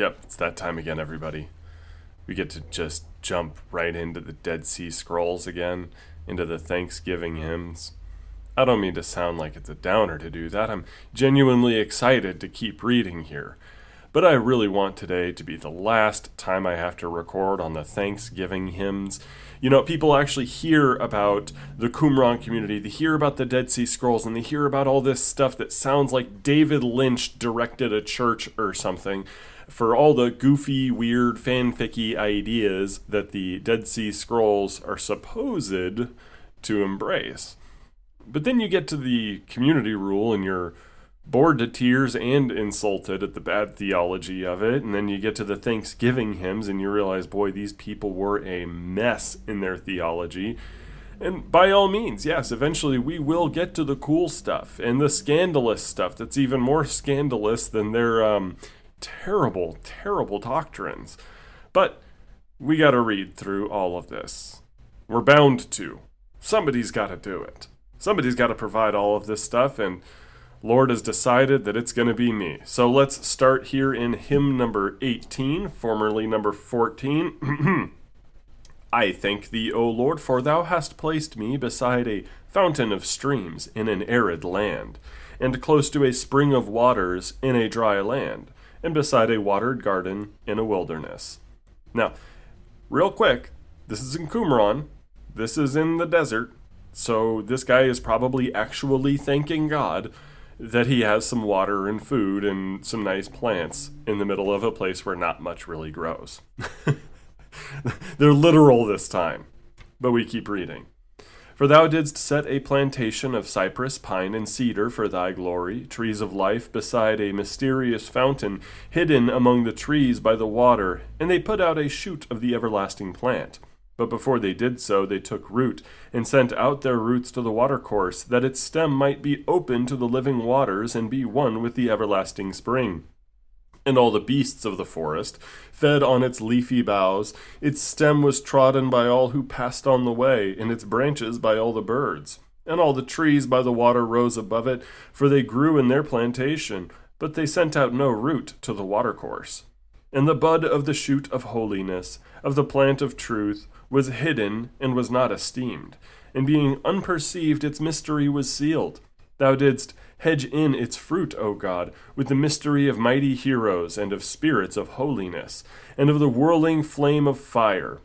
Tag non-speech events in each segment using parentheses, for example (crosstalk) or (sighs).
Yep, it's that time again, everybody. We get to just jump right into the Dead Sea Scrolls again, into the Thanksgiving hymns. I don't mean to sound like it's a downer to do that. I'm genuinely excited to keep reading here. But I really want today to be the last time I have to record on the Thanksgiving hymns. You know, people actually hear about the Qumran community, they hear about the Dead Sea Scrolls, and they hear about all this stuff that sounds like David Lynch directed a church or something for all the goofy, weird, fanficky ideas that the Dead Sea Scrolls are supposed to embrace. But then you get to the community rule and you're bored to tears and insulted at the bad theology of it. And then you get to the Thanksgiving hymns and you realize, boy, these people were a mess in their theology. And by all means, yes, eventually we will get to the cool stuff and the scandalous stuff that's even more scandalous than their um, terrible, terrible doctrines. But we got to read through all of this. We're bound to. Somebody's got to do it. Somebody's got to provide all of this stuff, and Lord has decided that it's going to be me. So let's start here in hymn number 18, formerly number 14. (clears throat) I thank thee, O Lord, for thou hast placed me beside a fountain of streams in an arid land, and close to a spring of waters in a dry land, and beside a watered garden in a wilderness. Now, real quick, this is in Qumran. This is in the desert. So this guy is probably actually thanking God that he has some water and food and some nice plants in the middle of a place where not much really grows. (laughs) They're literal this time, but we keep reading. For thou didst set a plantation of cypress, pine, and cedar for thy glory, trees of life beside a mysterious fountain, hidden among the trees by the water, and they put out a shoot of the everlasting plant. But before they did so, they took root, and sent out their roots to the watercourse, that its stem might be open to the living waters, and be one with the everlasting spring. And all the beasts of the forest fed on its leafy boughs. Its stem was trodden by all who passed on the way, and its branches by all the birds. And all the trees by the water rose above it, for they grew in their plantation, but they sent out no root to the watercourse. And the bud of the shoot of holiness, of the plant of truth, was hidden and was not esteemed, and being unperceived its mystery was sealed. Thou didst hedge in its fruit, O God, with the mystery of mighty heroes and of spirits of holiness, and of the whirling flame of fire.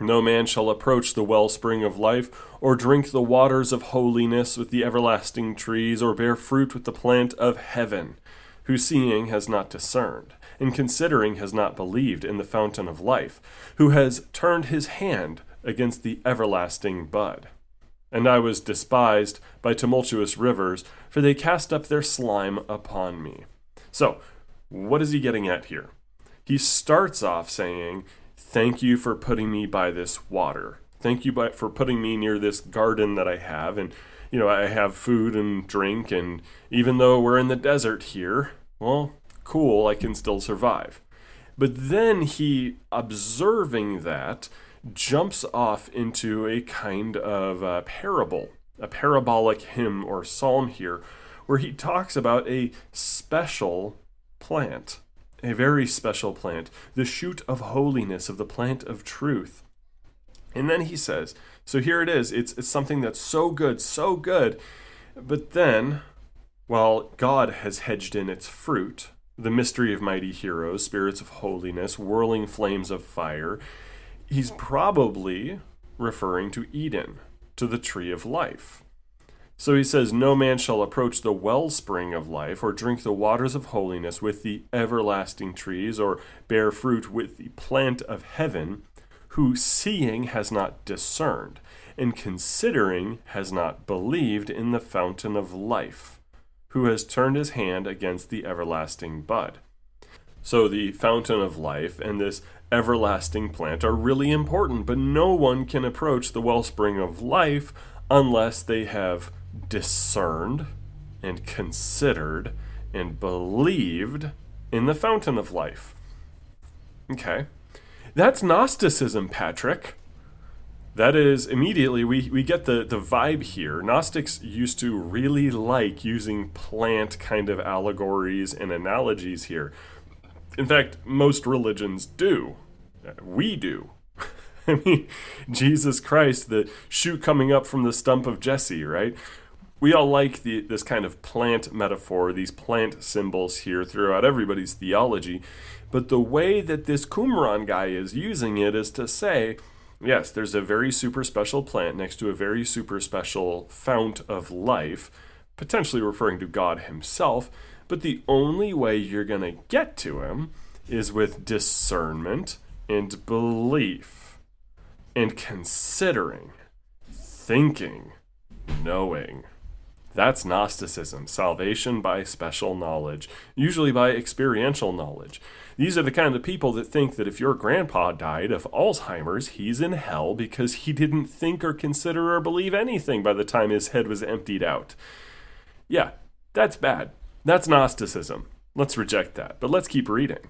No man shall approach the wellspring of life, or drink the waters of holiness with the everlasting trees, or bear fruit with the plant of heaven, who seeing has not discerned and considering has not believed in the fountain of life, who has turned his hand against the everlasting bud. And I was despised by tumultuous rivers, for they cast up their slime upon me. So, what is he getting at here? He starts off saying, Thank you for putting me by this water. Thank you by, for putting me near this garden that I have. And, you know, I have food and drink. And even though we're in the desert here, well, cool, I can still survive. But then he, observing that, jumps off into a kind of a parable, a parabolic hymn or psalm here, where he talks about a special plant, a very special plant, the shoot of holiness of the plant of truth. And then he says, so here it is, it's, it's something that's so good, so good, but then, while God has hedged in its fruit, the mystery of mighty heroes, spirits of holiness, whirling flames of fire, he's probably referring to Eden, to the tree of life. So he says, No man shall approach the wellspring of life, or drink the waters of holiness with the everlasting trees, or bear fruit with the plant of heaven, who seeing has not discerned, and considering has not believed in the fountain of life who has turned his hand against the everlasting bud. So, the fountain of life and this everlasting plant are really important, but no one can approach the wellspring of life unless they have discerned and considered and believed in the fountain of life. Okay. That's Gnosticism, Patrick that is immediately we, we get the, the vibe here. Gnostics used to really like using plant kind of allegories and analogies here. In fact, most religions do. Uh, we do. (laughs) I mean, Jesus Christ, the shoot coming up from the stump of Jesse, right? We all like the, this kind of plant metaphor, these plant symbols here throughout everybody's theology. But the way that this Qumran guy is using it is to say, yes, there's a very super special plant next to a very super special fount of life, potentially referring to God Himself. But the only way you're going to get to Him is with discernment and belief and considering, thinking, knowing. That's Gnosticism, salvation by special knowledge, usually by experiential knowledge. These are the kind of people that think that if your grandpa died of Alzheimer's, he's in hell because he didn't think or consider or believe anything by the time his head was emptied out. Yeah, that's bad. That's Gnosticism. Let's reject that. But let's keep reading.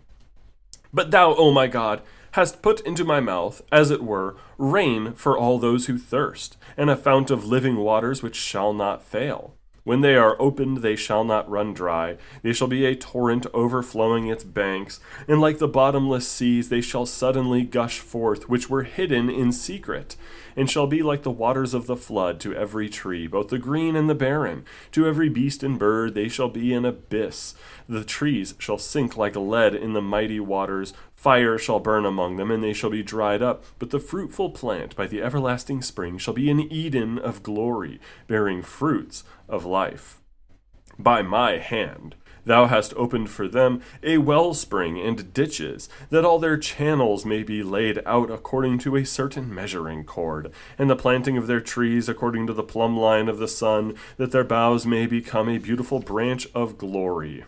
But thou, O my God, hast put into my mouth, as it were, rain for all those who thirst, and a fount of living waters which shall not fail. When they are opened, they shall not run dry. They shall be a torrent overflowing its banks, and like the bottomless seas, they shall suddenly gush forth, which were hidden in secret, and shall be like the waters of the flood to every tree, both the green and the barren. To every beast and bird, they shall be an abyss. The trees shall sink like lead in the mighty waters. Fire shall burn among them, and they shall be dried up. But the fruitful plant by the everlasting spring shall be an Eden of glory, bearing fruits of life. By my hand thou hast opened for them a wellspring and ditches, that all their channels may be laid out according to a certain measuring cord, and the planting of their trees according to the plumb line of the sun, that their boughs may become a beautiful branch of glory.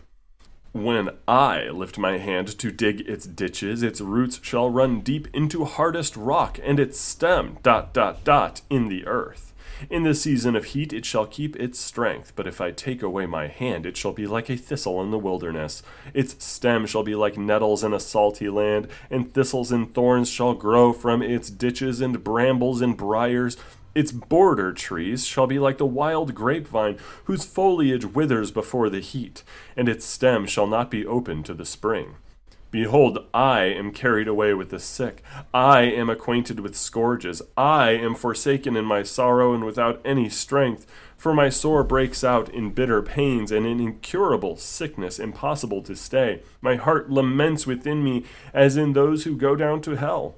When I lift my hand to dig its ditches, its roots shall run deep into hardest rock, and its stem, dot, dot, dot, in the earth. In the season of heat it shall keep its strength, but if I take away my hand, it shall be like a thistle in the wilderness. Its stem shall be like nettles in a salty land, and thistles and thorns shall grow from its ditches, and brambles and briers. Its border trees shall be like the wild grapevine, whose foliage withers before the heat, and its stem shall not be open to the spring. Behold, I am carried away with the sick. I am acquainted with scourges. I am forsaken in my sorrow and without any strength. For my sore breaks out in bitter pains and in incurable sickness, impossible to stay. My heart laments within me as in those who go down to hell.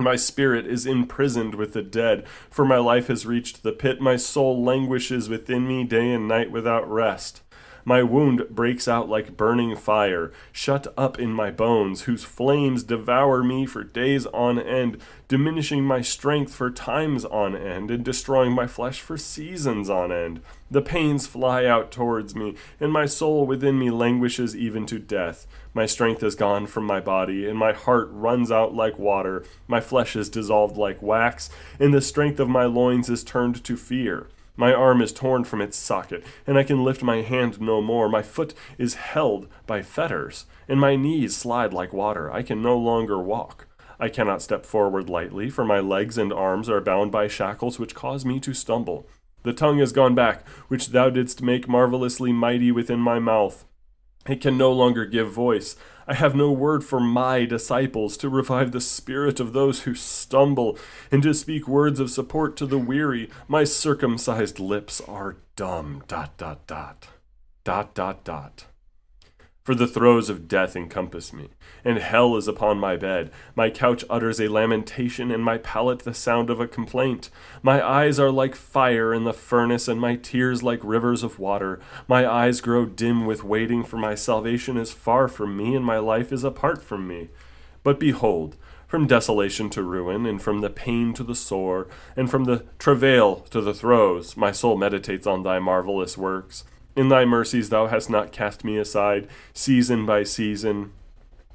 My spirit is imprisoned with the dead, for my life has reached the pit. My soul languishes within me day and night without rest. My wound breaks out like burning fire, shut up in my bones, whose flames devour me for days on end, diminishing my strength for times on end, and destroying my flesh for seasons on end. The pains fly out towards me, and my soul within me languishes even to death. My strength is gone from my body, and my heart runs out like water. My flesh is dissolved like wax, and the strength of my loins is turned to fear. My arm is torn from its socket, and I can lift my hand no more. My foot is held by fetters, and my knees slide like water. I can no longer walk. I cannot step forward lightly, for my legs and arms are bound by shackles which cause me to stumble. The tongue is gone back, which thou didst make marvelously mighty within my mouth. It can no longer give voice. I have no word for my disciples to revive the spirit of those who stumble and to speak words of support to the weary. My circumcised lips are dumb. Dot, dot, dot. Dot, dot, dot. For the throes of death encompass me, and hell is upon my bed. My couch utters a lamentation, and my palate the sound of a complaint. My eyes are like fire in the furnace, and my tears like rivers of water. My eyes grow dim with waiting, for my salvation is far from me, and my life is apart from me. But behold, from desolation to ruin, and from the pain to the sore, and from the travail to the throes, my soul meditates on thy marvelous works. In thy mercies thou hast not cast me aside, season by season.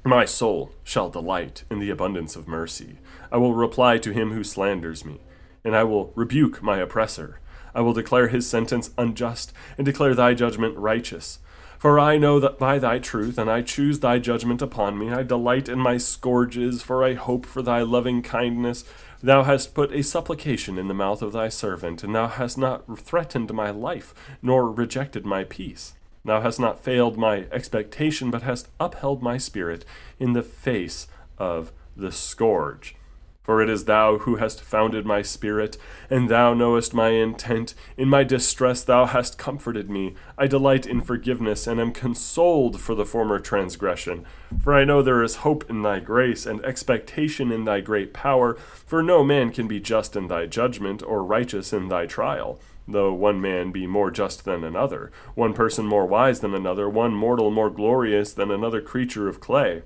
My soul shall delight in the abundance of mercy. I will reply to him who slanders me, and I will rebuke my oppressor. I will declare his sentence unjust, and declare thy judgment righteous. For I know that by thy truth, and I choose thy judgment upon me. I delight in my scourges, for I hope for thy loving kindness. Thou hast put a supplication in the mouth of thy servant, and thou hast not threatened my life, nor rejected my peace. Thou hast not failed my expectation, but hast upheld my spirit in the face of the scourge. For it is thou who hast founded my spirit, and thou knowest my intent. In my distress thou hast comforted me. I delight in forgiveness, and am consoled for the former transgression. For I know there is hope in thy grace, and expectation in thy great power. For no man can be just in thy judgment, or righteous in thy trial. Though one man be more just than another, one person more wise than another, one mortal more glorious than another creature of clay.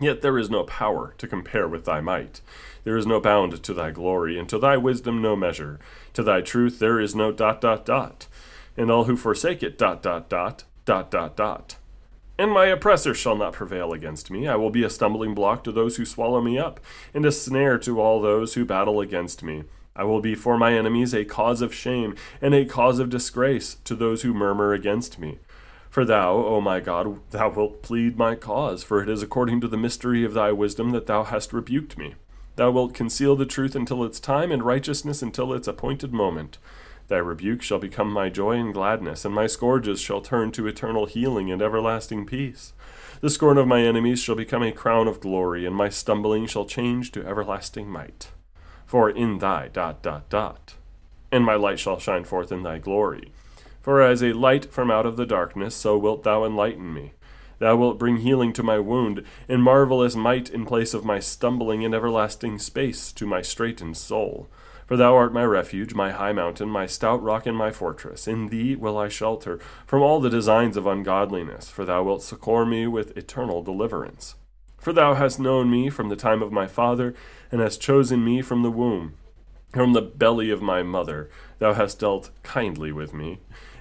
Yet there is no power to compare with thy might. There is no bound to thy glory, and to thy wisdom no measure. To thy truth there is no dot dot dot. And all who forsake it dot dot dot dot dot dot. And my oppressor shall not prevail against me. I will be a stumbling block to those who swallow me up, and a snare to all those who battle against me. I will be for my enemies a cause of shame, and a cause of disgrace to those who murmur against me. For thou, O my God, thou wilt plead my cause, for it is according to the mystery of thy wisdom that thou hast rebuked me. Thou wilt conceal the truth until its time, and righteousness until its appointed moment. Thy rebuke shall become my joy and gladness, and my scourges shall turn to eternal healing and everlasting peace. The scorn of my enemies shall become a crown of glory, and my stumbling shall change to everlasting might. For in thy dot dot dot, and my light shall shine forth in thy glory. For as a light from out of the darkness, so wilt thou enlighten me. Thou wilt bring healing to my wound, and marvelous might in place of my stumbling, and everlasting space to my straitened soul. For thou art my refuge, my high mountain, my stout rock, and my fortress. In thee will I shelter from all the designs of ungodliness, for thou wilt succor me with eternal deliverance. For thou hast known me from the time of my father, and hast chosen me from the womb. From the belly of my mother thou hast dealt kindly with me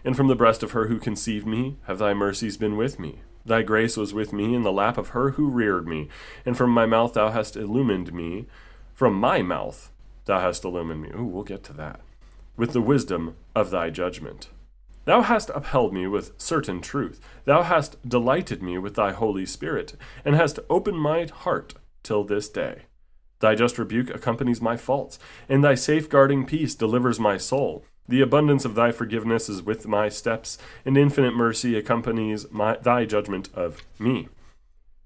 and from the breast of her who conceived me have thy mercies been with me. Thy grace was with me in the lap of her who reared me, and from my mouth thou hast illumined me. From my mouth thou hast illumined me. Ooh, we'll get to that. With the wisdom of thy judgment. Thou hast upheld me with certain truth. Thou hast delighted me with thy Holy Spirit, and hast opened my heart till this day. Thy just rebuke accompanies my faults, and thy safeguarding peace delivers my soul. The abundance of thy forgiveness is with my steps, and infinite mercy accompanies my, thy judgment of me.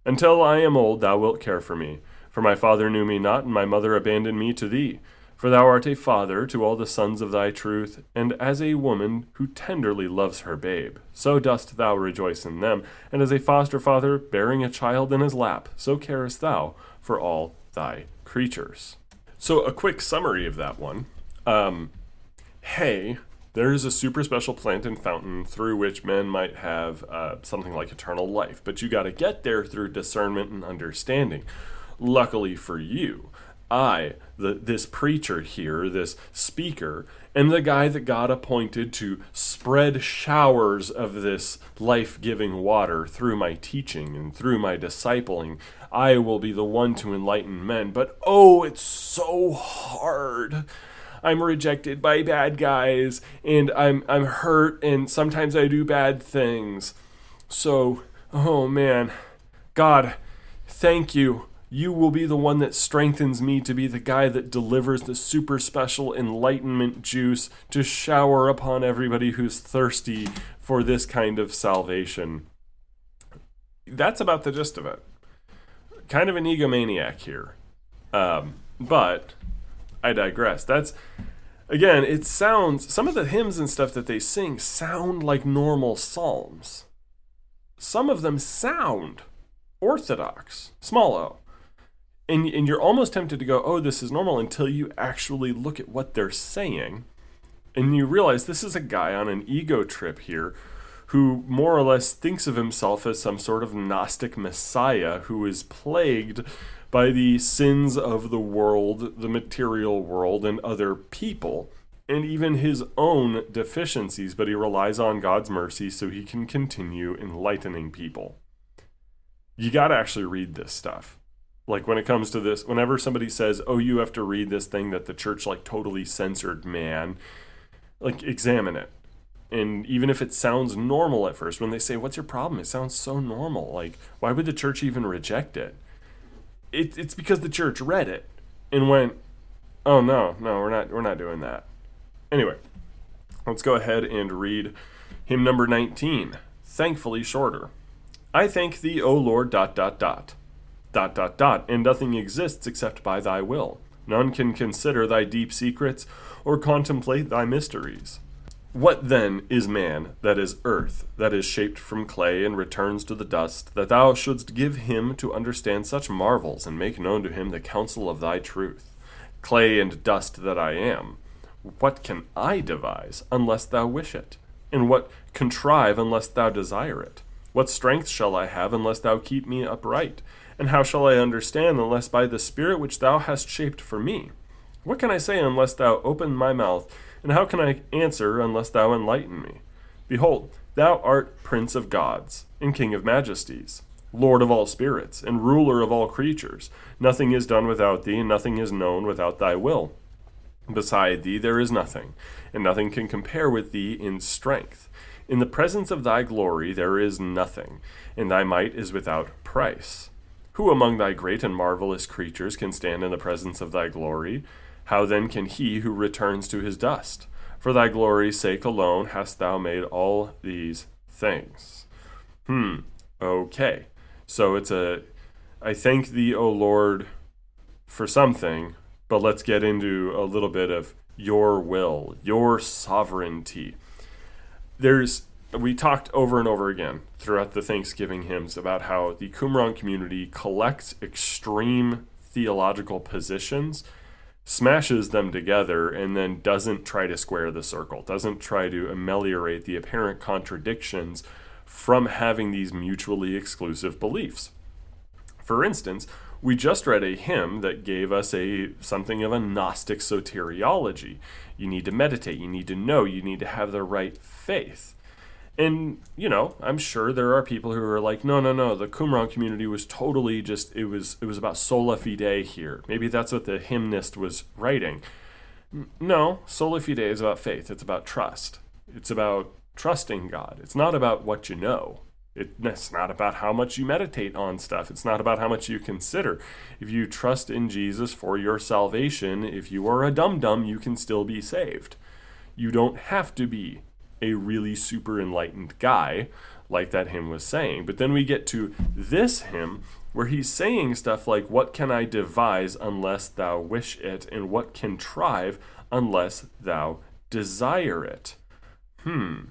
Until I am old, thou wilt care for me. For my father knew me not, and my mother abandoned me to thee. For thou art a father to all the sons of thy truth, and as a woman who tenderly loves her babe, so dost thou rejoice in them. And as a foster father bearing a child in his lap, so carest thou for all thy creatures. So, a quick summary of that one. Um, hey, there's a super special plant and fountain through which men might have uh, something like eternal life, but you got to get there through discernment and understanding. Luckily for you, I, the, this preacher here, this speaker, am the guy that God appointed to spread showers of this life giving water through my teaching and through my discipling. I will be the one to enlighten men, but oh, it's so hard I'm rejected by bad guys and I'm I'm hurt and sometimes I do bad things. So, oh man, God, thank you. You will be the one that strengthens me to be the guy that delivers the super special enlightenment juice to shower upon everybody who's thirsty for this kind of salvation. That's about the gist of it. Kind of an egomaniac here. Um, but I digress. That's again, it sounds some of the hymns and stuff that they sing sound like normal psalms. Some of them sound orthodox, small o. And, and you're almost tempted to go, oh, this is normal until you actually look at what they're saying. And you realize this is a guy on an ego trip here who more or less thinks of himself as some sort of Gnostic messiah who is plagued by the sins of the world, the material world, and other people, and even his own deficiencies, but he relies on God's mercy so he can continue enlightening people. You got to actually read this stuff. Like when it comes to this, whenever somebody says, "Oh, you have to read this thing that the church like totally censored," man, like examine it. And even if it sounds normal at first, when they say, "What's your problem?" It sounds so normal. Like, why would the church even reject it? It, it's because the church read it and went, "Oh no, no, we're not, we're not doing that." Anyway, let's go ahead and read hymn number 19, thankfully shorter. I thank thee, O Lord, dot, dot, dot. Dot, dot, dot, and nothing exists except by thy will. None can consider thy deep secrets or contemplate thy mysteries. What then is man that is earth, that is shaped from clay and returns to the dust, that thou shouldst give him to understand such marvels and make known to him the counsel of thy truth? Clay and dust that I am, what can I devise unless thou wish it? And what contrive unless thou desire it? What strength shall I have unless thou keep me upright? And how shall I understand unless by the Spirit which thou hast shaped for me? What can I say unless thou open my mouth? And how can I answer unless thou enlighten me? Behold, thou art Prince of gods, and King of majesties, Lord of all spirits, and ruler of all creatures. Nothing is done without thee, and nothing is known without thy will. Beside thee there is nothing, and nothing can compare with thee in strength. In the presence of thy glory there is nothing, and thy might is without price. Who among thy great and marvelous creatures can stand in the presence of thy glory? How then can he who returns to his dust? For thy glory's sake alone hast thou made all these things. Hmm, okay. So it's a, I thank thee, O Lord, for something, but let's get into a little bit of your will, your sovereignty. There's, we talked over and over again throughout the Thanksgiving hymns about how the Qumran community collects extreme theological positions smashes them together and then doesn't try to square the circle, doesn't try to ameliorate the apparent contradictions from having these mutually exclusive beliefs. For instance, we just read a hymn that gave us a something of a gnostic soteriology. You need to meditate, you need to know, you need to have the right faith. And, you know, I'm sure there are people who are like, no, no, no, the Qumran community was totally just, it was, it was about sola fide here. Maybe that's what the hymnist was writing. No, sola fide is about faith. It's about trust. It's about trusting God. It's not about what you know. It, it's not about how much you meditate on stuff. It's not about how much you consider. If you trust in Jesus for your salvation, if you are a dum dum, you can still be saved. You don't have to be a really super enlightened guy, like that hymn was saying. But then we get to this hymn where he's saying stuff like, What can I devise unless thou wish it? And what contrive unless thou desire it? Hmm.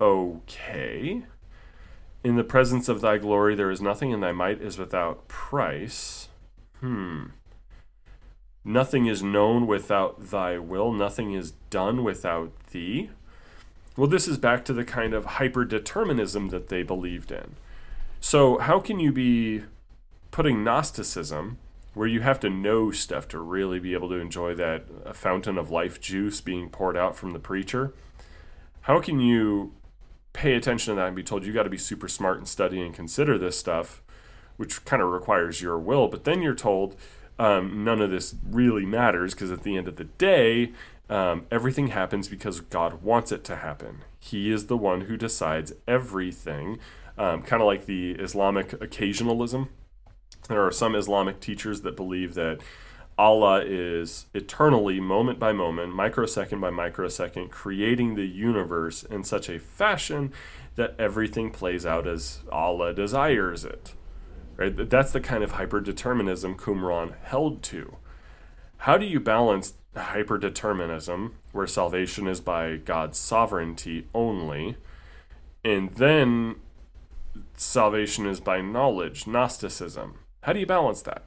Okay. In the presence of thy glory there is nothing, and thy might is without price. Hmm. Nothing is known without thy will, nothing is done without thee. Well, this is back to the kind of hyper determinism that they believed in. So, how can you be putting Gnosticism, where you have to know stuff to really be able to enjoy that fountain of life juice being poured out from the preacher? How can you pay attention to that and be told you got to be super smart and study and consider this stuff, which kind of requires your will, but then you're told um, none of this really matters because at the end of the day, um, everything happens because God wants it to happen. He is the one who decides everything, um, kind of like the Islamic occasionalism. There are some Islamic teachers that believe that Allah is eternally, moment by moment, microsecond by microsecond, creating the universe in such a fashion that everything plays out as Allah desires it. Right? That's the kind of hyperdeterminism Qumran held to. How do you balance hyperdeterminism, where salvation is by God's sovereignty only, and then salvation is by knowledge, Gnosticism. How do you balance that?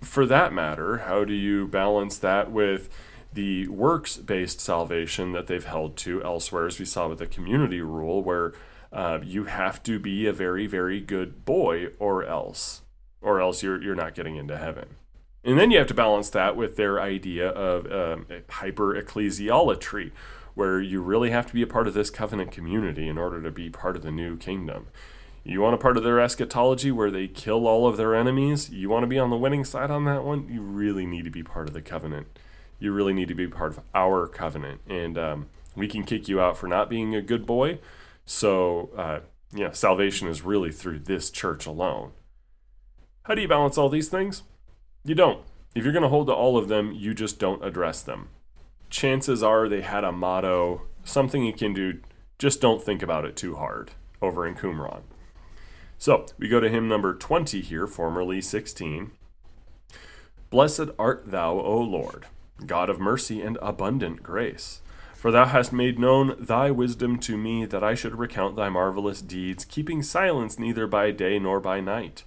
For that matter, how do you balance that with the works based salvation that they've held to elsewhere, as we saw with the community rule, where uh, you have to be a very, very good boy or else, or else you're, you're not getting into heaven. And then you have to balance that with their idea of um, hyper ecclesiolatry, where you really have to be a part of this covenant community in order to be part of the new kingdom. You want a part of their eschatology where they kill all of their enemies? You want to be on the winning side on that one? You really need to be part of the covenant. You really need to be part of our covenant. And um, we can kick you out for not being a good boy. So, uh, yeah, salvation is really through this church alone. How do you balance all these things? You don't. If you're going to hold to all of them, you just don't address them. Chances are they had a motto, something you can do, just don't think about it too hard. over in Qumran. So we go to hymn number 20 here, formerly 16. Blessed art thou, O Lord, God of mercy and abundant grace. For thou hast made known thy wisdom to me, that I should recount thy marvelous deeds, keeping silence neither by day nor by night.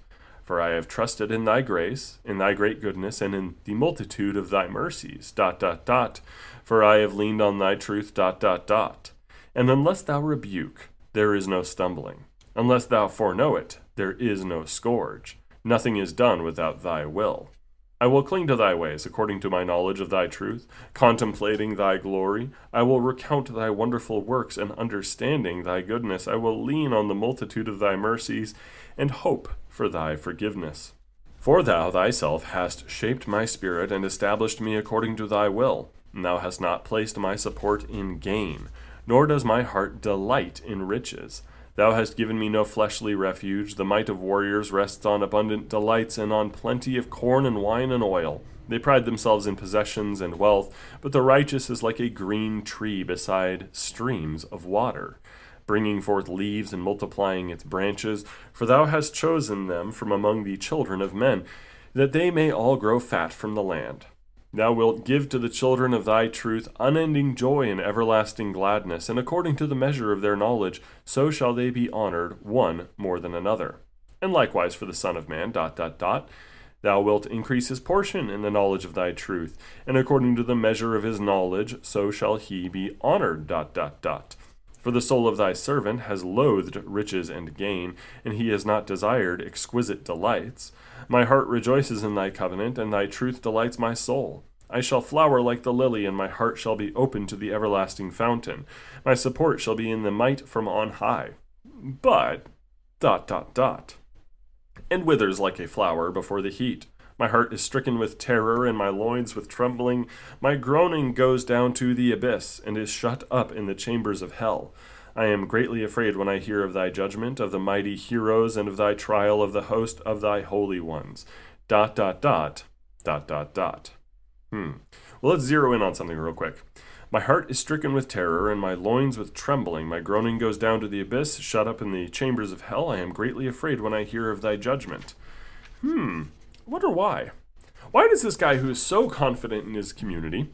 For I have trusted in thy grace, in thy great goodness, and in the multitude of thy mercies. Dot dot dot. For I have leaned on thy truth. Dot dot dot. And unless thou rebuke, there is no stumbling. Unless thou foreknow it, there is no scourge. Nothing is done without thy will. I will cling to thy ways according to my knowledge of thy truth, contemplating thy glory. I will recount thy wonderful works, and understanding thy goodness. I will lean on the multitude of thy mercies, and hope for thy forgiveness. For thou thyself hast shaped my spirit, and established me according to thy will. And thou hast not placed my support in gain, nor does my heart delight in riches. Thou hast given me no fleshly refuge. The might of warriors rests on abundant delights and on plenty of corn and wine and oil. They pride themselves in possessions and wealth, but the righteous is like a green tree beside streams of water, bringing forth leaves and multiplying its branches. For thou hast chosen them from among the children of men, that they may all grow fat from the land. Thou wilt give to the children of thy truth unending joy and everlasting gladness, and according to the measure of their knowledge, so shall they be honored one more than another. And likewise for the Son of Man, dot, dot, dot. Thou wilt increase his portion in the knowledge of thy truth, and according to the measure of his knowledge, so shall he be honored, dot, dot, dot. For the soul of thy servant has loathed riches and gain, and he has not desired exquisite delights. My heart rejoices in thy covenant, and thy truth delights my soul. I shall flower like the lily, and my heart shall be open to the everlasting fountain. My support shall be in the might from on high. But, dot, dot, dot, and withers like a flower before the heat. My heart is stricken with terror, and my loins with trembling. My groaning goes down to the abyss, and is shut up in the chambers of hell. I am greatly afraid when I hear of thy judgment, of the mighty heroes, and of thy trial of the host of thy holy ones. Dot, dot, dot, dot, dot, dot. Hmm. Well, let's zero in on something real quick. My heart is stricken with terror, and my loins with trembling. My groaning goes down to the abyss, shut up in the chambers of hell. I am greatly afraid when I hear of thy judgment. Hmm wonder why. Why does this guy who is so confident in his community,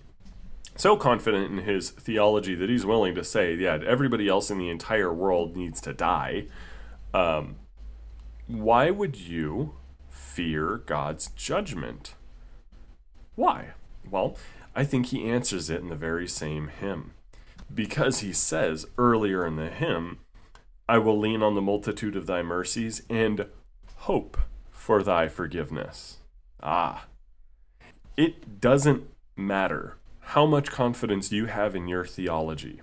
so confident in his theology that he's willing to say, yeah, everybody else in the entire world needs to die, um, why would you fear God's judgment? Why? Well, I think he answers it in the very same hymn. Because he says earlier in the hymn, I will lean on the multitude of thy mercies and hope for thy forgiveness. Ah. It doesn't matter how much confidence you have in your theology.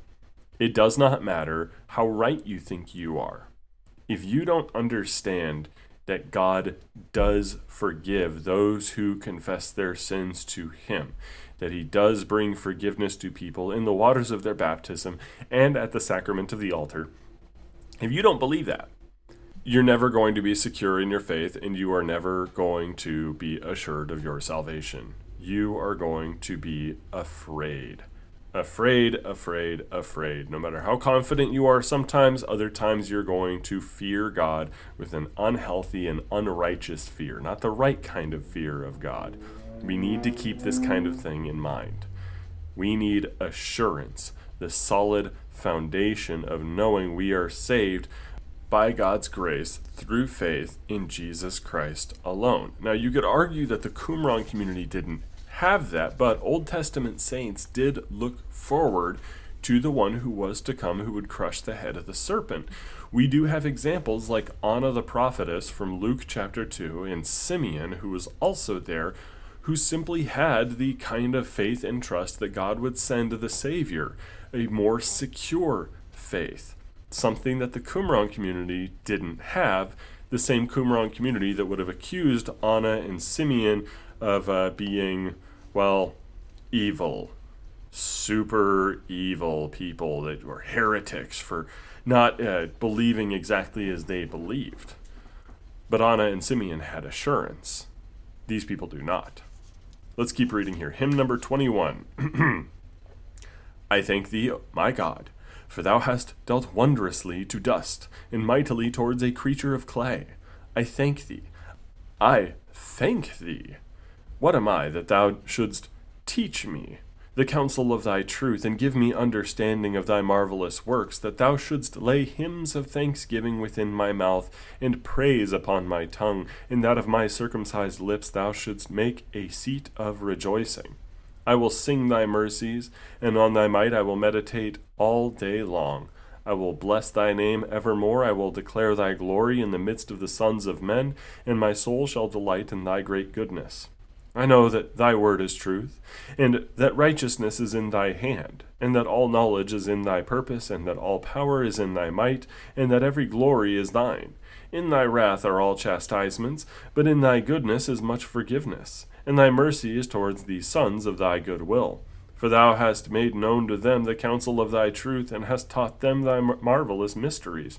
It does not matter how right you think you are. If you don't understand that God does forgive those who confess their sins to Him, that He does bring forgiveness to people in the waters of their baptism and at the sacrament of the altar, if you don't believe that, you're never going to be secure in your faith and you are never going to be assured of your salvation. You are going to be afraid. Afraid, afraid, afraid. No matter how confident you are, sometimes, other times, you're going to fear God with an unhealthy and unrighteous fear, not the right kind of fear of God. We need to keep this kind of thing in mind. We need assurance, the solid foundation of knowing we are saved by God's grace through faith in Jesus Christ alone. Now, you could argue that the Qumran community didn't have that, but Old Testament saints did look forward to the one who was to come who would crush the head of the serpent. We do have examples like Anna the prophetess from Luke chapter 2 and Simeon, who was also there, who simply had the kind of faith and trust that God would send the Savior, a more secure faith something that the Qumran community didn't have. The same Qumran community that would have accused Anna and Simeon of uh, being, well, evil, super evil people that were heretics for not uh, believing exactly as they believed. But Anna and Simeon had assurance. These people do not. Let's keep reading here. Hymn number 21. (clears throat) I thank thee, my God For thou hast dealt wondrously to dust, and mightily towards a creature of clay. I thank thee. I thank thee. What am I that thou shouldst teach me the counsel of thy truth, and give me understanding of thy marvelous works, that thou shouldst lay hymns of thanksgiving within my mouth, and praise upon my tongue, and that of my circumcised lips thou shouldst make a seat of rejoicing. I will sing thy mercies, and on thy might I will meditate all day long. I will bless thy name evermore. I will declare thy glory in the midst of the sons of men, and my soul shall delight in thy great goodness. I know that thy word is truth, and that righteousness is in thy hand, and that all knowledge is in thy purpose, and that all power is in thy might, and that every glory is thine. In thy wrath are all chastisements, but in thy goodness is much forgiveness, and thy mercy is towards the sons of thy good will. For thou hast made known to them the counsel of thy truth, and hast taught them thy marvelous mysteries.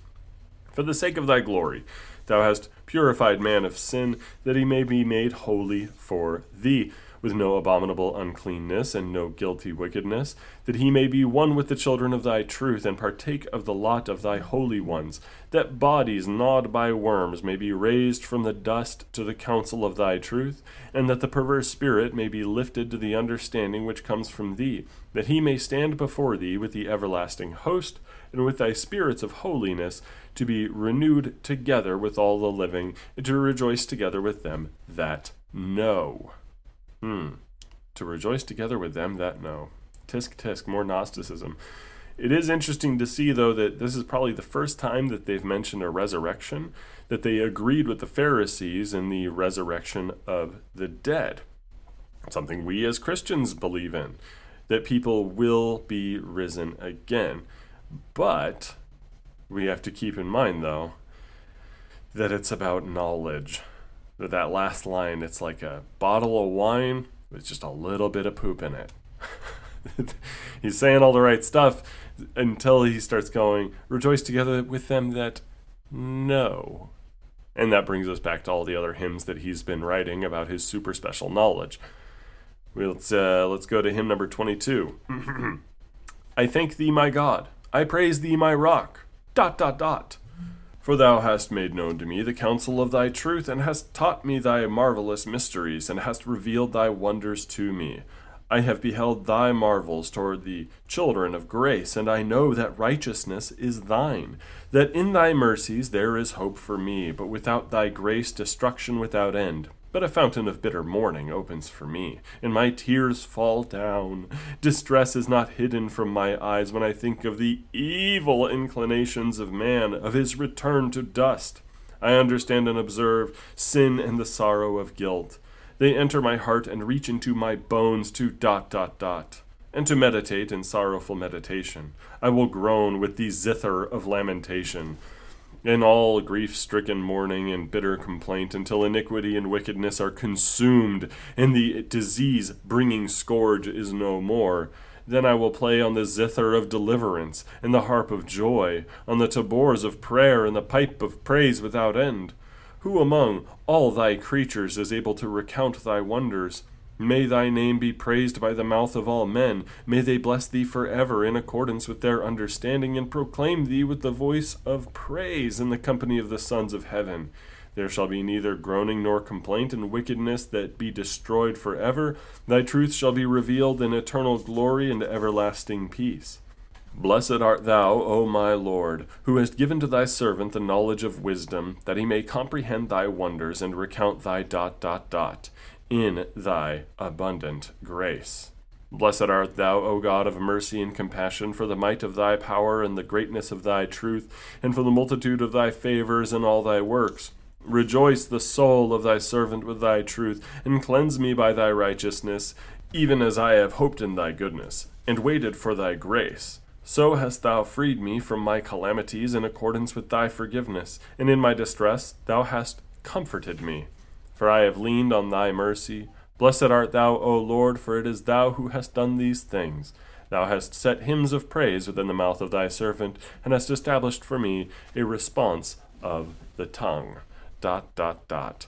For the sake of thy glory, Thou hast purified man of sin, that he may be made holy for thee, with no abominable uncleanness and no guilty wickedness, that he may be one with the children of thy truth, and partake of the lot of thy holy ones, that bodies gnawed by worms may be raised from the dust to the counsel of thy truth, and that the perverse spirit may be lifted to the understanding which comes from thee, that he may stand before thee with the everlasting host, and with thy spirits of holiness, to be renewed together with all the living, and to rejoice together with them that know. Hmm. To rejoice together with them that know. Tisk tisk, more Gnosticism. It is interesting to see, though, that this is probably the first time that they've mentioned a resurrection, that they agreed with the Pharisees in the resurrection of the dead. Something we as Christians believe in, that people will be risen again. But we have to keep in mind, though, that it's about knowledge. That last line, it's like a bottle of wine with just a little bit of poop in it. (laughs) He's saying all the right stuff until he starts going, rejoice together with them that know. And that brings us back to all the other hymns that he's been writing about his super special knowledge. Let's, uh, let's go to hymn number 22. (clears throat) I thank thee, my God. I praise thee, my rock dot dot dot. For thou hast made known to me the counsel of thy truth, and hast taught me thy marvelous mysteries, and hast revealed thy wonders to me. I have beheld thy marvels toward the children of grace, and I know that righteousness is thine, that in thy mercies there is hope for me, but without thy grace destruction without end. But a fountain of bitter mourning opens for me, and my tears fall down. Distress is not hidden from my eyes when I think of the evil inclinations of man, of his return to dust. I understand and observe sin and the sorrow of guilt. They enter my heart and reach into my bones to dot dot dot. And to meditate in sorrowful meditation, I will groan with the zither of lamentation in all grief stricken mourning and bitter complaint, until iniquity and wickedness are consumed, and the disease bringing scourge is no more. Then I will play on the zither of deliverance, and the harp of joy, on the tabors of prayer, and the pipe of praise without end. Who among all thy creatures is able to recount thy wonders? May thy name be praised by the mouth of all men. May they bless thee for ever in accordance with their understanding, and proclaim thee with the voice of praise in the company of the sons of heaven. There shall be neither groaning nor complaint and wickedness that be destroyed for ever. Thy truth shall be revealed in eternal glory and everlasting peace. Blessed art thou, O my Lord, who hast given to thy servant the knowledge of wisdom, that he may comprehend thy wonders and recount thy dot dot dot in thy abundant grace. Blessed art thou, O God of mercy and compassion, for the might of thy power and the greatness of thy truth, and for the multitude of thy favors and all thy works. Rejoice the soul of thy servant with thy truth, and cleanse me by thy righteousness, even as I have hoped in thy goodness, and waited for thy grace. So hast thou freed me from my calamities in accordance with thy forgiveness, and in my distress thou hast comforted me for I have leaned on thy mercy. Blessed art thou, O Lord, for it is thou who hast done these things. Thou hast set hymns of praise within the mouth of thy servant, and hast established for me a response of the tongue. Dot, dot, dot.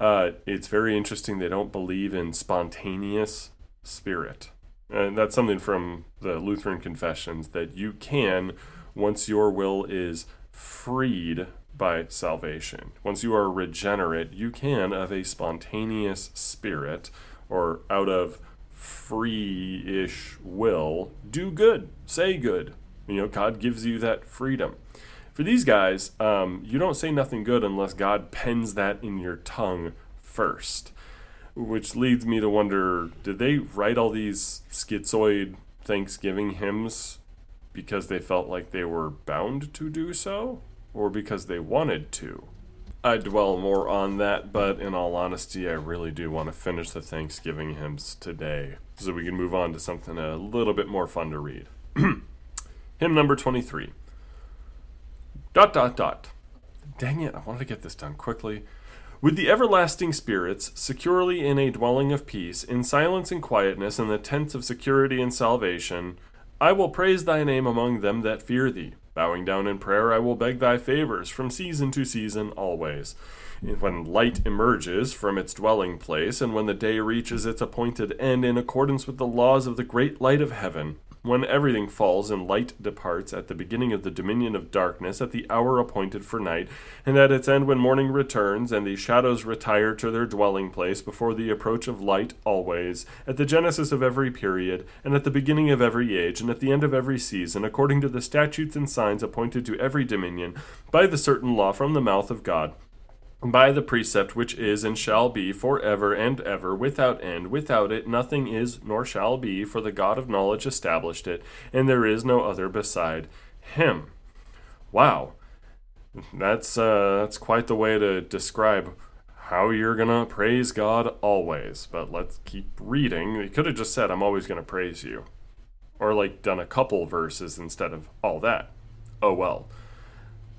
Uh, it's very interesting they don't believe in spontaneous spirit. And that's something from the Lutheran confessions that you can, once your will is freed by salvation, once you are regenerate, you can, of a spontaneous spirit or out of free ish will, do good, say good. You know, God gives you that freedom. For these guys, um, you don't say nothing good unless God pens that in your tongue first. Which leads me to wonder did they write all these schizoid Thanksgiving hymns because they felt like they were bound to do so? Or because they wanted to? I dwell more on that, but in all honesty, I really do want to finish the Thanksgiving hymns today so we can move on to something a little bit more fun to read. (clears throat) Hymn number 23. Dot, dot, dot. Dang it, I wanted to get this done quickly. With the everlasting spirits, securely in a dwelling of peace, in silence and quietness, in the tents of security and salvation, I will praise thy name among them that fear thee. Bowing down in prayer, I will beg thy favors from season to season always. When light emerges from its dwelling place, and when the day reaches its appointed end in accordance with the laws of the great light of heaven, when everything falls and light departs at the beginning of the dominion of darkness, at the hour appointed for night, and at its end when morning returns, and the shadows retire to their dwelling place before the approach of light always, at the genesis of every period, and at the beginning of every age, and at the end of every season, according to the statutes and signs appointed to every dominion, by the certain law from the mouth of God by the precept which is and shall be for ever and ever without end. Without it nothing is nor shall be for the god of knowledge established it and there is no other beside him. Wow. That's uh, that's quite the way to describe how you're gonna praise god always but let's keep reading. He could have just said i'm always gonna praise you or like done a couple verses instead of all that. Oh well.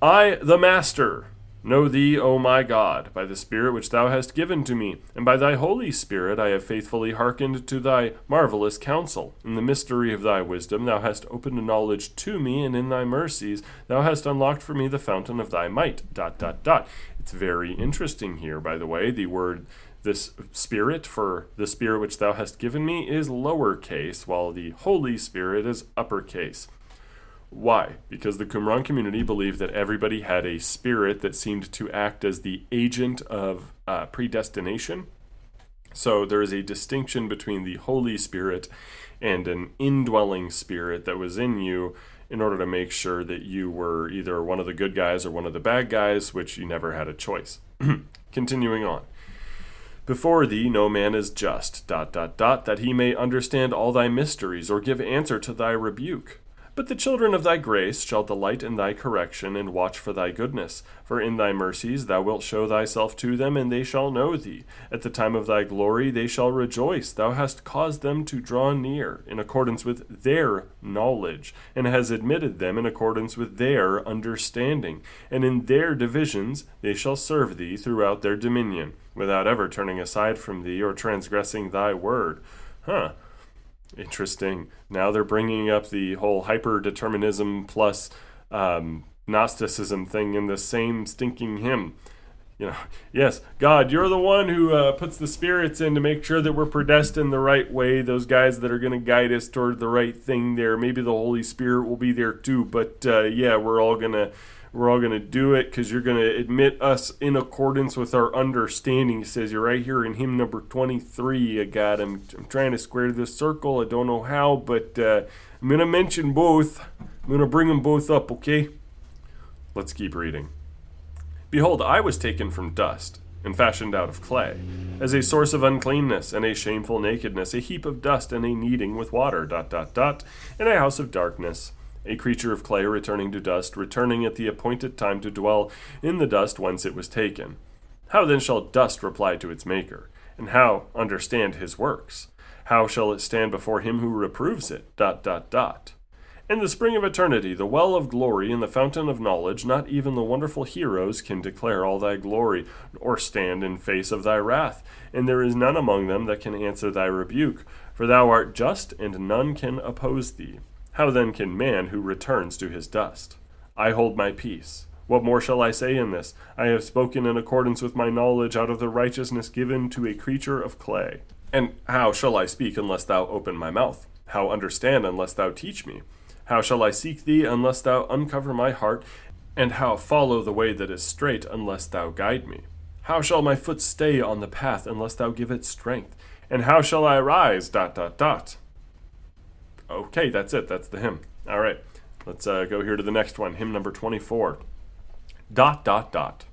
I the master Know thee, O my God, by the Spirit which thou hast given to me, and by thy Holy Spirit I have faithfully hearkened to thy marvelous counsel. In the mystery of thy wisdom thou hast opened knowledge to me, and in thy mercies thou hast unlocked for me the fountain of thy might. Dot dot dot. It's very interesting here, by the way. The word this spirit for the spirit which thou hast given me is lowercase, while the Holy Spirit is uppercase. Why? Because the Qumran community believed that everybody had a spirit that seemed to act as the agent of uh, predestination. So there is a distinction between the Holy Spirit and an indwelling spirit that was in you in order to make sure that you were either one of the good guys or one of the bad guys, which you never had a choice. (clears throat) Continuing on. Before thee no man is just, dot, dot, dot, that he may understand all thy mysteries or give answer to thy rebuke. But the children of thy grace shall delight in thy correction and watch for thy goodness. For in thy mercies thou wilt show thyself to them, and they shall know thee. At the time of thy glory they shall rejoice. Thou hast caused them to draw near in accordance with their knowledge, and has admitted them in accordance with their understanding. And in their divisions they shall serve thee throughout their dominion, without ever turning aside from thee or transgressing thy word. Huh. Interesting. Now they're bringing up the whole hyper determinism plus um, Gnosticism thing in the same stinking hymn. You know, (laughs) yes, God, you're the one who uh, puts the spirits in to make sure that we're predestined the right way. Those guys that are going to guide us toward the right thing there. Maybe the Holy Spirit will be there too. But uh, yeah, we're all going to we're all going to do it because you're going to admit us in accordance with our understanding. He says you're right here in hymn number 23. I got I'm, I'm trying to square this circle. I don't know how, but uh, I'm going to mention both. I'm going to bring them both up, okay? Let's keep reading. Behold, I was taken from dust and fashioned out of clay, as a source of uncleanness and a shameful nakedness, a heap of dust and a kneading with water, dot, dot, dot, in a house of darkness a creature of clay returning to dust, returning at the appointed time to dwell in the dust whence it was taken. How then shall dust reply to its Maker? And how understand his works? How shall it stand before him who reproves it? Dot, dot, dot. In the spring of eternity, the well of glory, and the fountain of knowledge, not even the wonderful heroes can declare all thy glory, or stand in face of thy wrath. And there is none among them that can answer thy rebuke, for thou art just, and none can oppose thee. How then can man who returns to his dust? I hold my peace. What more shall I say in this? I have spoken in accordance with my knowledge out of the righteousness given to a creature of clay. And how shall I speak unless thou open my mouth? How understand unless thou teach me? How shall I seek thee unless thou uncover my heart? And how follow the way that is straight unless thou guide me? How shall my foot stay on the path unless thou give it strength? And how shall I rise? Dot dot dot. Okay, that's it. That's the hymn. All right, let's uh, go here to the next one. Hymn number twenty-four. Dot dot dot.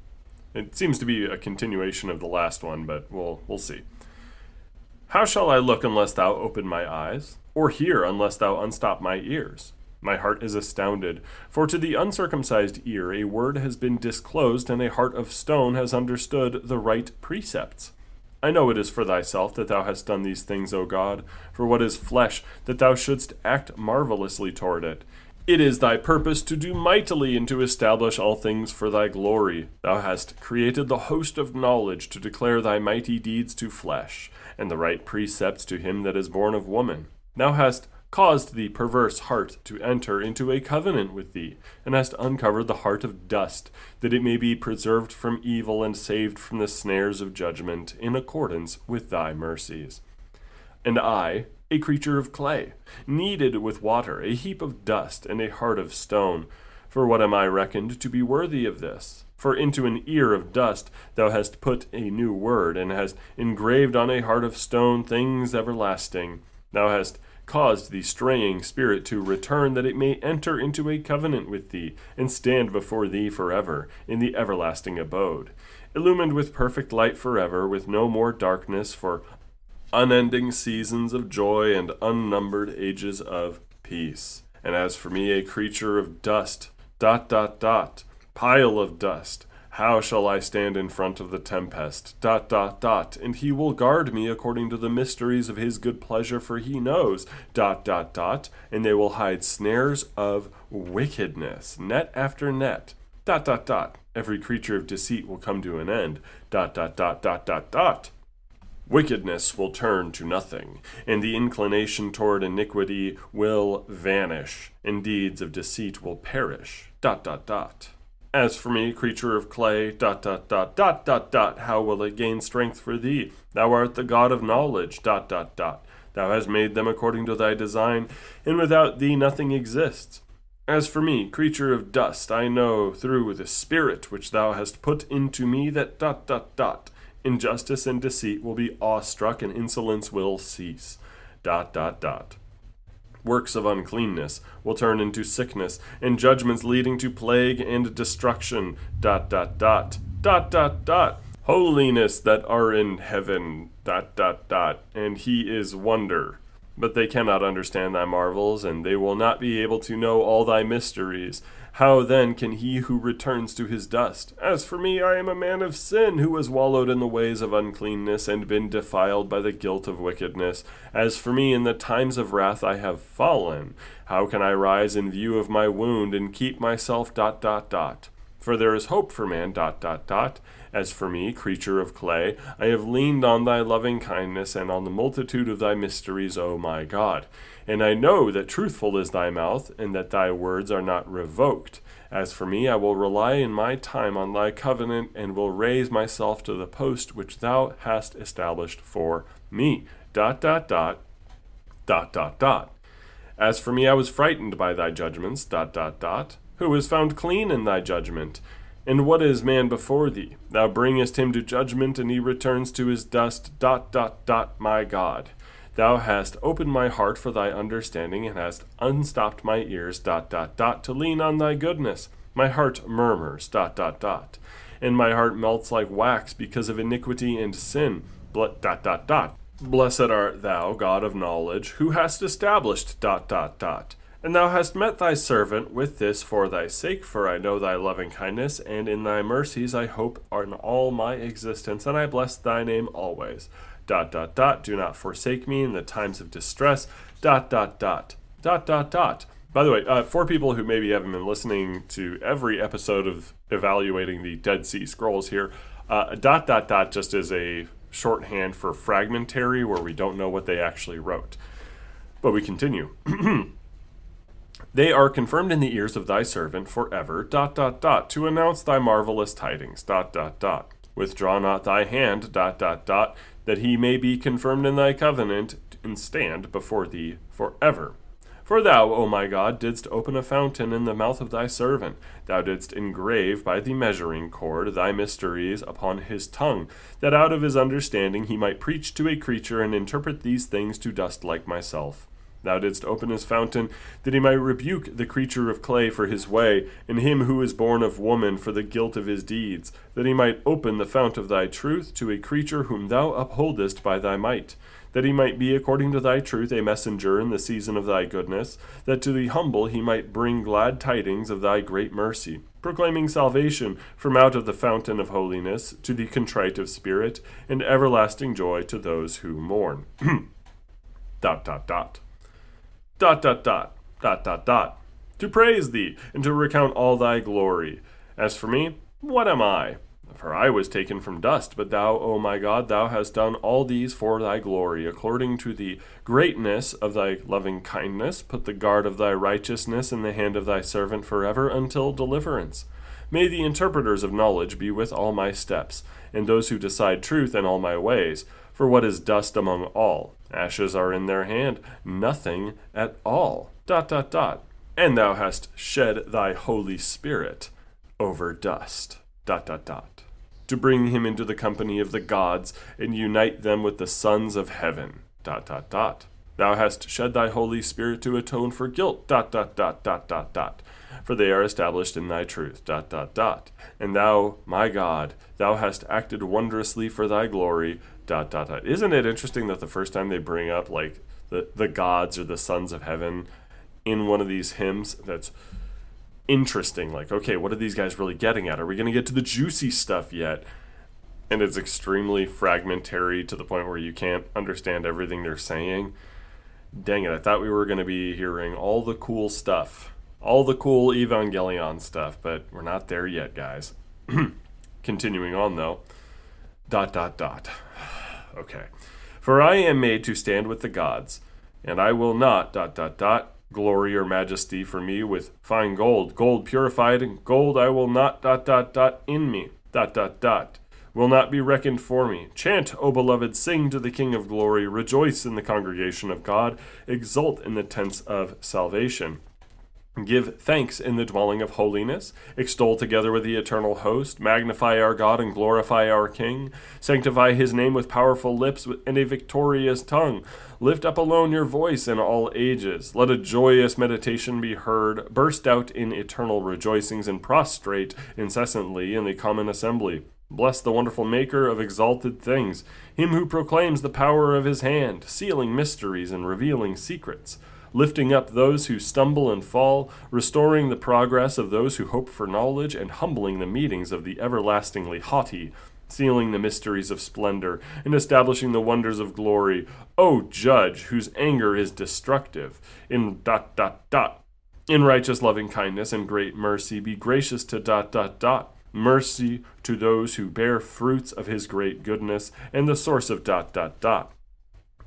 It seems to be a continuation of the last one, but we'll we'll see. How shall I look unless thou open my eyes, or hear unless thou unstop my ears? My heart is astounded, for to the uncircumcised ear a word has been disclosed, and a heart of stone has understood the right precepts. I know it is for thyself that thou hast done these things, O God, for what is flesh, that thou shouldst act marvelously toward it. It is thy purpose to do mightily and to establish all things for thy glory. Thou hast created the host of knowledge to declare thy mighty deeds to flesh, and the right precepts to him that is born of woman. Thou hast caused the perverse heart to enter into a covenant with thee, and hast uncovered the heart of dust, that it may be preserved from evil and saved from the snares of judgment, in accordance with thy mercies. And I, a creature of clay, kneaded with water, a heap of dust, and a heart of stone, for what am I reckoned to be worthy of this? For into an ear of dust thou hast put a new word, and hast engraved on a heart of stone things everlasting. Thou hast caused the straying spirit to return, that it may enter into a covenant with thee, and stand before thee forever, in the everlasting abode. Illumined with perfect light forever, with no more darkness, for unending seasons of joy and unnumbered ages of peace. And as for me, a creature of dust, dot, dot, dot, pile of dust, how shall I stand in front of the tempest? Dot, dot, dot. And he will guard me according to the mysteries of his good pleasure, for he knows. Dot, dot, dot. And they will hide snares of wickedness, net after net. Dot, dot, dot. Every creature of deceit will come to an end. Dot, dot, dot, dot, dot, dot. Wickedness will turn to nothing, and the inclination toward iniquity will vanish, and deeds of deceit will perish. Dot, dot, dot. As for me, creature of clay, dot dot dot dot dot dot, how will it gain strength for thee? Thou art the God of knowledge, dot dot dot. Thou hast made them according to thy design, and without thee nothing exists. As for me, creature of dust, I know through the Spirit which thou hast put into me that dot dot dot. Injustice and deceit will be awestruck, and insolence will cease. Dot dot dot works of uncleanness will turn into sickness, and judgments leading to plague and destruction. Dot dot dot dot dot dot. Holiness that are in heaven. Dot dot dot. And he is wonder. But they cannot understand thy marvels, and they will not be able to know all thy mysteries. How then can he who returns to his dust? As for me, I am a man of sin, who has wallowed in the ways of uncleanness, and been defiled by the guilt of wickedness. As for me, in the times of wrath I have fallen. How can I rise in view of my wound, and keep myself dot dot dot? For there is hope for man dot dot dot. As for me, creature of clay, I have leaned on thy loving kindness and on the multitude of thy mysteries, O my God. And I know that truthful is thy mouth, and that thy words are not revoked. As for me, I will rely in my time on thy covenant, and will raise myself to the post which thou hast established for me. Dot, dot, dot, dot, dot, dot. As for me, I was frightened by thy judgments, dot, dot, dot. Who is found clean in thy judgment? And what is man before thee? Thou bringest him to judgment, and he returns to his dust. Dot, dot, dot, my God. Thou hast opened my heart for thy understanding, and hast unstopped my ears. Dot, dot, dot, to lean on thy goodness. My heart murmurs. Dot, dot, dot. And my heart melts like wax because of iniquity and sin. Dot, dot, dot. Blessed art thou, God of knowledge, who hast established. Dot, dot, dot and thou hast met thy servant with this for thy sake, for I know thy loving kindness, and in thy mercies I hope in all my existence, and I bless thy name always. Dot dot dot. Do not forsake me in the times of distress. Dot dot dot. Dot dot dot. By the way, uh, for people who maybe haven't been listening to every episode of evaluating the Dead Sea Scrolls here, uh, dot dot dot just is a shorthand for fragmentary, where we don't know what they actually wrote. But we continue. (clears throat) They are confirmed in the ears of thy servant forever, dot, dot, dot, to announce thy marvelous tidings, dot, dot, dot. Withdraw not thy hand, dot, dot, dot, that he may be confirmed in thy covenant and stand before thee forever. For thou, O my God, didst open a fountain in the mouth of thy servant. Thou didst engrave by the measuring cord thy mysteries upon his tongue, that out of his understanding he might preach to a creature and interpret these things to dust like myself. Thou didst open his fountain, that he might rebuke the creature of clay for his way, and him who is born of woman for the guilt of his deeds, that he might open the fount of thy truth to a creature whom thou upholdest by thy might that he might be, according to thy truth, a messenger in the season of thy goodness, that to the humble he might bring glad tidings of thy great mercy, proclaiming salvation from out of the fountain of holiness to the contrite of spirit, and everlasting joy to those who mourn. (clears throat) dot, dot, dot. Dot, dot, dot. Dot, dot, dot. To praise thee, and to recount all thy glory. As for me, what am I? For I was taken from dust, but thou, O my God, thou hast done all these for thy glory, according to the greatness of thy loving kindness. Put the guard of thy righteousness in the hand of thy servant forever until deliverance. May the interpreters of knowledge be with all my steps, and those who decide truth in all my ways. For what is dust among all? Ashes are in their hand, nothing at all. Dot, dot, dot. And thou hast shed thy Holy Spirit over dust. Dot, dot, dot to bring him into the company of the gods and unite them with the sons of heaven. Dot dot dot. Thou hast shed thy Holy Spirit to atone for guilt. Dot dot dot dot dot dot. For they are established in thy truth. Dot dot dot. And thou, my God, thou hast acted wondrously for thy glory. Dot dot dot. Isn't it interesting that the first time they bring up like the the gods or the sons of heaven in one of these hymns, that's interesting. Like, okay, what are these guys really getting at? Are we going to get to the juicy stuff yet? And it's extremely fragmentary to the point where you can't understand everything they're saying. Dang it, I thought we were going to be hearing all the cool stuff, all the cool Evangelion stuff, but we're not there yet, guys. (clears throat) Continuing on, though. Dot, dot, dot. Okay. For I am made to stand with the gods, and I will not, dot, dot, dot, glory or majesty for me with fine gold, gold purified, and gold I will not dot dot dot in me, dot dot dot, will not be reckoned for me. Chant, O beloved, sing to the King of glory, rejoice in the congregation of God, exult in the tents of salvation. Give thanks in the dwelling of holiness, extol together with the eternal host, magnify our God and glorify our King, sanctify his name with powerful lips and a victorious tongue. Lift up alone your voice in all ages. Let a joyous meditation be heard, burst out in eternal rejoicings, and prostrate incessantly in the common assembly. Bless the wonderful Maker of exalted things, him who proclaims the power of his hand, sealing mysteries and revealing secrets lifting up those who stumble and fall, restoring the progress of those who hope for knowledge, and humbling the meetings of the everlastingly haughty, sealing the mysteries of splendor, and establishing the wonders of glory. O Judge, whose anger is destructive, in dot dot dot. In righteous loving kindness and great mercy, be gracious to dot dot dot. Mercy to those who bear fruits of his great goodness, and the source of dot dot dot.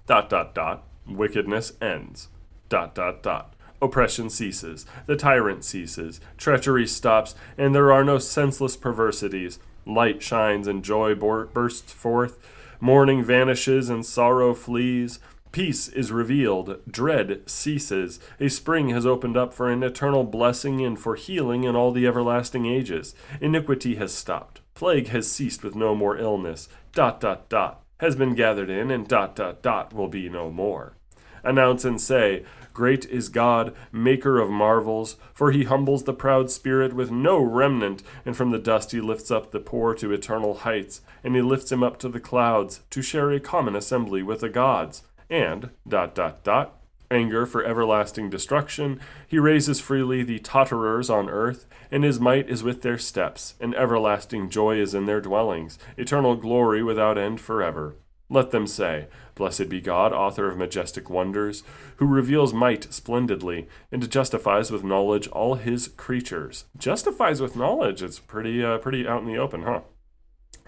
Dot dot dot. Wickedness ends dot dot dot. Oppression ceases, the tyrant ceases, treachery stops, and there are no senseless perversities. Light shines and joy bursts forth, mourning vanishes and sorrow flees. Peace is revealed, dread ceases. A spring has opened up for an eternal blessing and for healing in all the everlasting ages. Iniquity has stopped. Plague has ceased with no more illness. Dot dot dot has been gathered in, and dot dot dot will be no more. Announce and say, Great is God, maker of marvels, for he humbles the proud spirit with no remnant, and from the dust he lifts up the poor to eternal heights, and he lifts him up to the clouds, to share a common assembly with the gods. And, dot, dot, dot, anger for everlasting destruction, he raises freely the totterers on earth, and his might is with their steps, and everlasting joy is in their dwellings, eternal glory without end forever. Let them say, Blessed be God, author of majestic wonders, who reveals might splendidly, and justifies with knowledge all his creatures. Justifies with knowledge. It's pretty, uh, pretty out in the open, huh?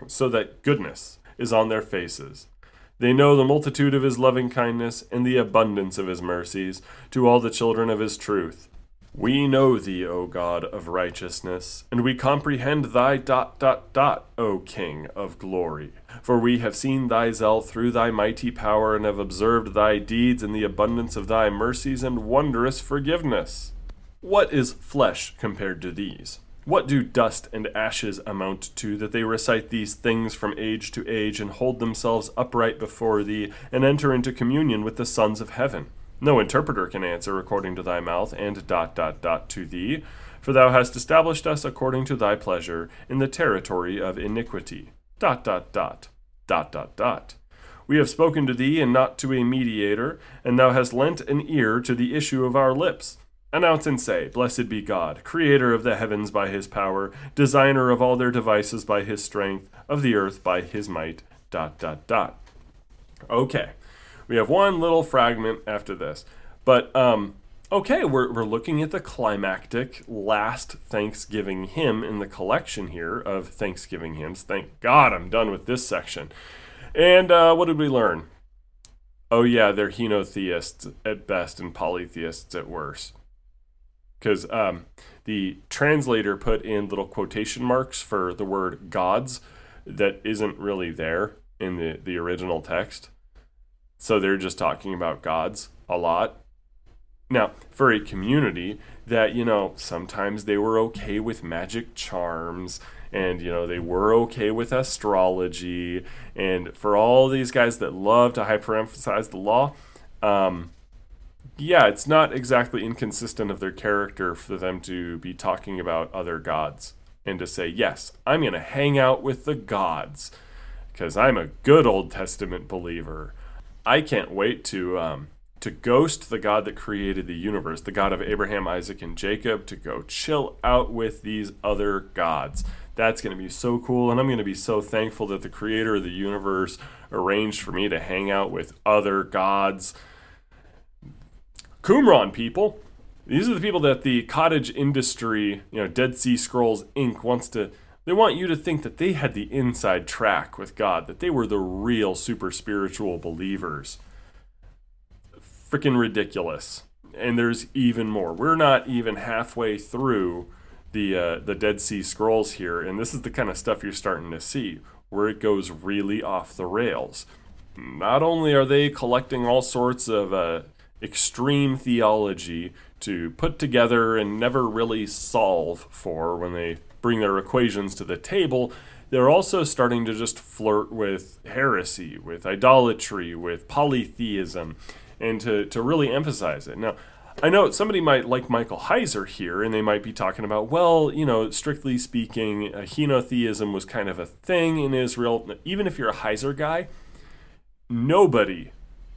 So that goodness is on their faces. They know the multitude of his loving kindness and the abundance of his mercies to all the children of his truth. We know thee, O God of righteousness, and we comprehend thy dot dot dot, O King of glory. For we have seen thy zeal through thy mighty power, and have observed thy deeds in the abundance of thy mercies and wondrous forgiveness. What is flesh compared to these? What do dust and ashes amount to that they recite these things from age to age and hold themselves upright before thee and enter into communion with the sons of heaven? No interpreter can answer according to thy mouth, and dot dot dot to thee, for thou hast established us according to thy pleasure in the territory of iniquity. Dot dot dot dot dot dot. We have spoken to thee and not to a mediator, and thou hast lent an ear to the issue of our lips. Announce and say, Blessed be God, creator of the heavens by his power, designer of all their devices by his strength, of the earth by his might. Dot dot dot. Okay. We have one little fragment after this. But, um, okay, we're, we're looking at the climactic last Thanksgiving hymn in the collection here of Thanksgiving hymns. Thank God I'm done with this section. And uh, what did we learn? Oh, yeah, they're henotheists at best and polytheists at worst. Because um, the translator put in little quotation marks for the word gods that isn't really there in the, the original text. So they're just talking about gods a lot. Now, for a community that, you know, sometimes they were okay with magic charms and, you know, they were okay with astrology. And for all these guys that love to hyperemphasize the law, um, yeah, it's not exactly inconsistent of their character for them to be talking about other gods and to say, yes, I'm going to hang out with the gods because I'm a good Old Testament believer. I can't wait to um, to ghost the God that created the universe, the God of Abraham, Isaac, and Jacob, to go chill out with these other gods. That's going to be so cool, and I'm going to be so thankful that the creator of the universe arranged for me to hang out with other gods. Qumran people. These are the people that the cottage industry, you know, Dead Sea Scrolls Inc. wants to they want you to think that they had the inside track with God, that they were the real super spiritual believers. Freaking ridiculous. And there's even more. We're not even halfway through the uh, the Dead Sea Scrolls here, and this is the kind of stuff you're starting to see where it goes really off the rails. Not only are they collecting all sorts of uh, extreme theology to put together and never really solve for when they bring their equations to the table, they're also starting to just flirt with heresy, with idolatry, with polytheism, and to, to really emphasize it. Now, I know somebody might like Michael Heiser here, and they might be talking about, well, you know, strictly speaking, uh, henotheism was kind of a thing in Israel. Even if you're a Heiser guy, nobody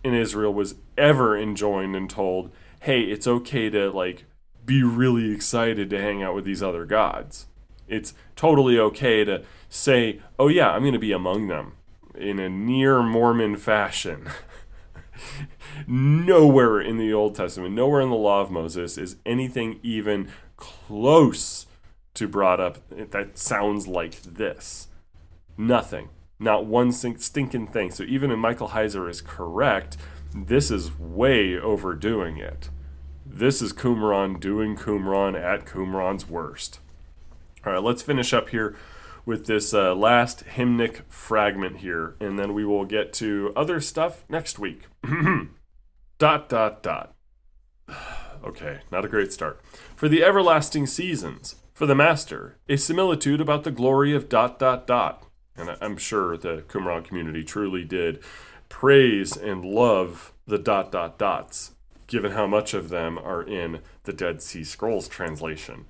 in Israel was ever enjoined and told, hey, it's okay to like be really excited to hang out with these other gods. It's totally okay to say, oh, yeah, I'm going to be among them in a near Mormon fashion. (laughs) nowhere in the Old Testament, nowhere in the law of Moses is anything even close to brought up that sounds like this. Nothing. Not one stinking thing. So even if Michael Heiser is correct, this is way overdoing it. This is Qumran doing Qumran at Qumran's worst. All right, let's finish up here with this uh, last hymnic fragment here, and then we will get to other stuff next week. (clears throat) dot, dot, dot. (sighs) Okay, not a great start. For the everlasting seasons, for the Master, a similitude about the glory of dot, dot, dot. And I'm sure the Qumran community truly did praise and love the dot, dot, dots, given how much of them are in the Dead Sea Scrolls translation.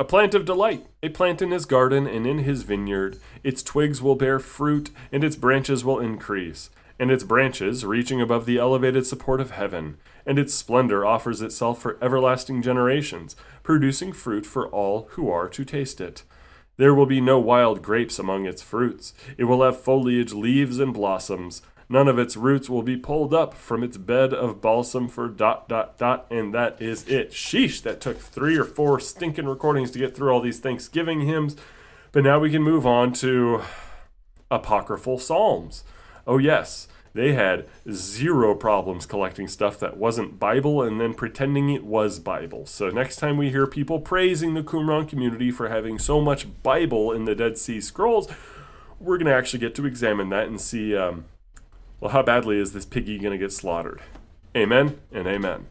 A plant of delight, a plant in his garden and in his vineyard. Its twigs will bear fruit, and its branches will increase, and its branches reaching above the elevated support of heaven, and its splendor offers itself for everlasting generations, producing fruit for all who are to taste it. There will be no wild grapes among its fruits. It will have foliage, leaves, and blossoms. None of its roots will be pulled up from its bed of balsam for dot dot dot, and that is it. Sheesh, that took three or four stinking recordings to get through all these Thanksgiving hymns. But now we can move on to apocryphal psalms. Oh, yes they had zero problems collecting stuff that wasn't Bible and then pretending it was Bible. So next time we hear people praising the Qumran community for having so much Bible in the Dead Sea Scrolls, we're going to actually get to examine that and see um, well, how badly is this piggy going to get slaughtered? Amen and amen.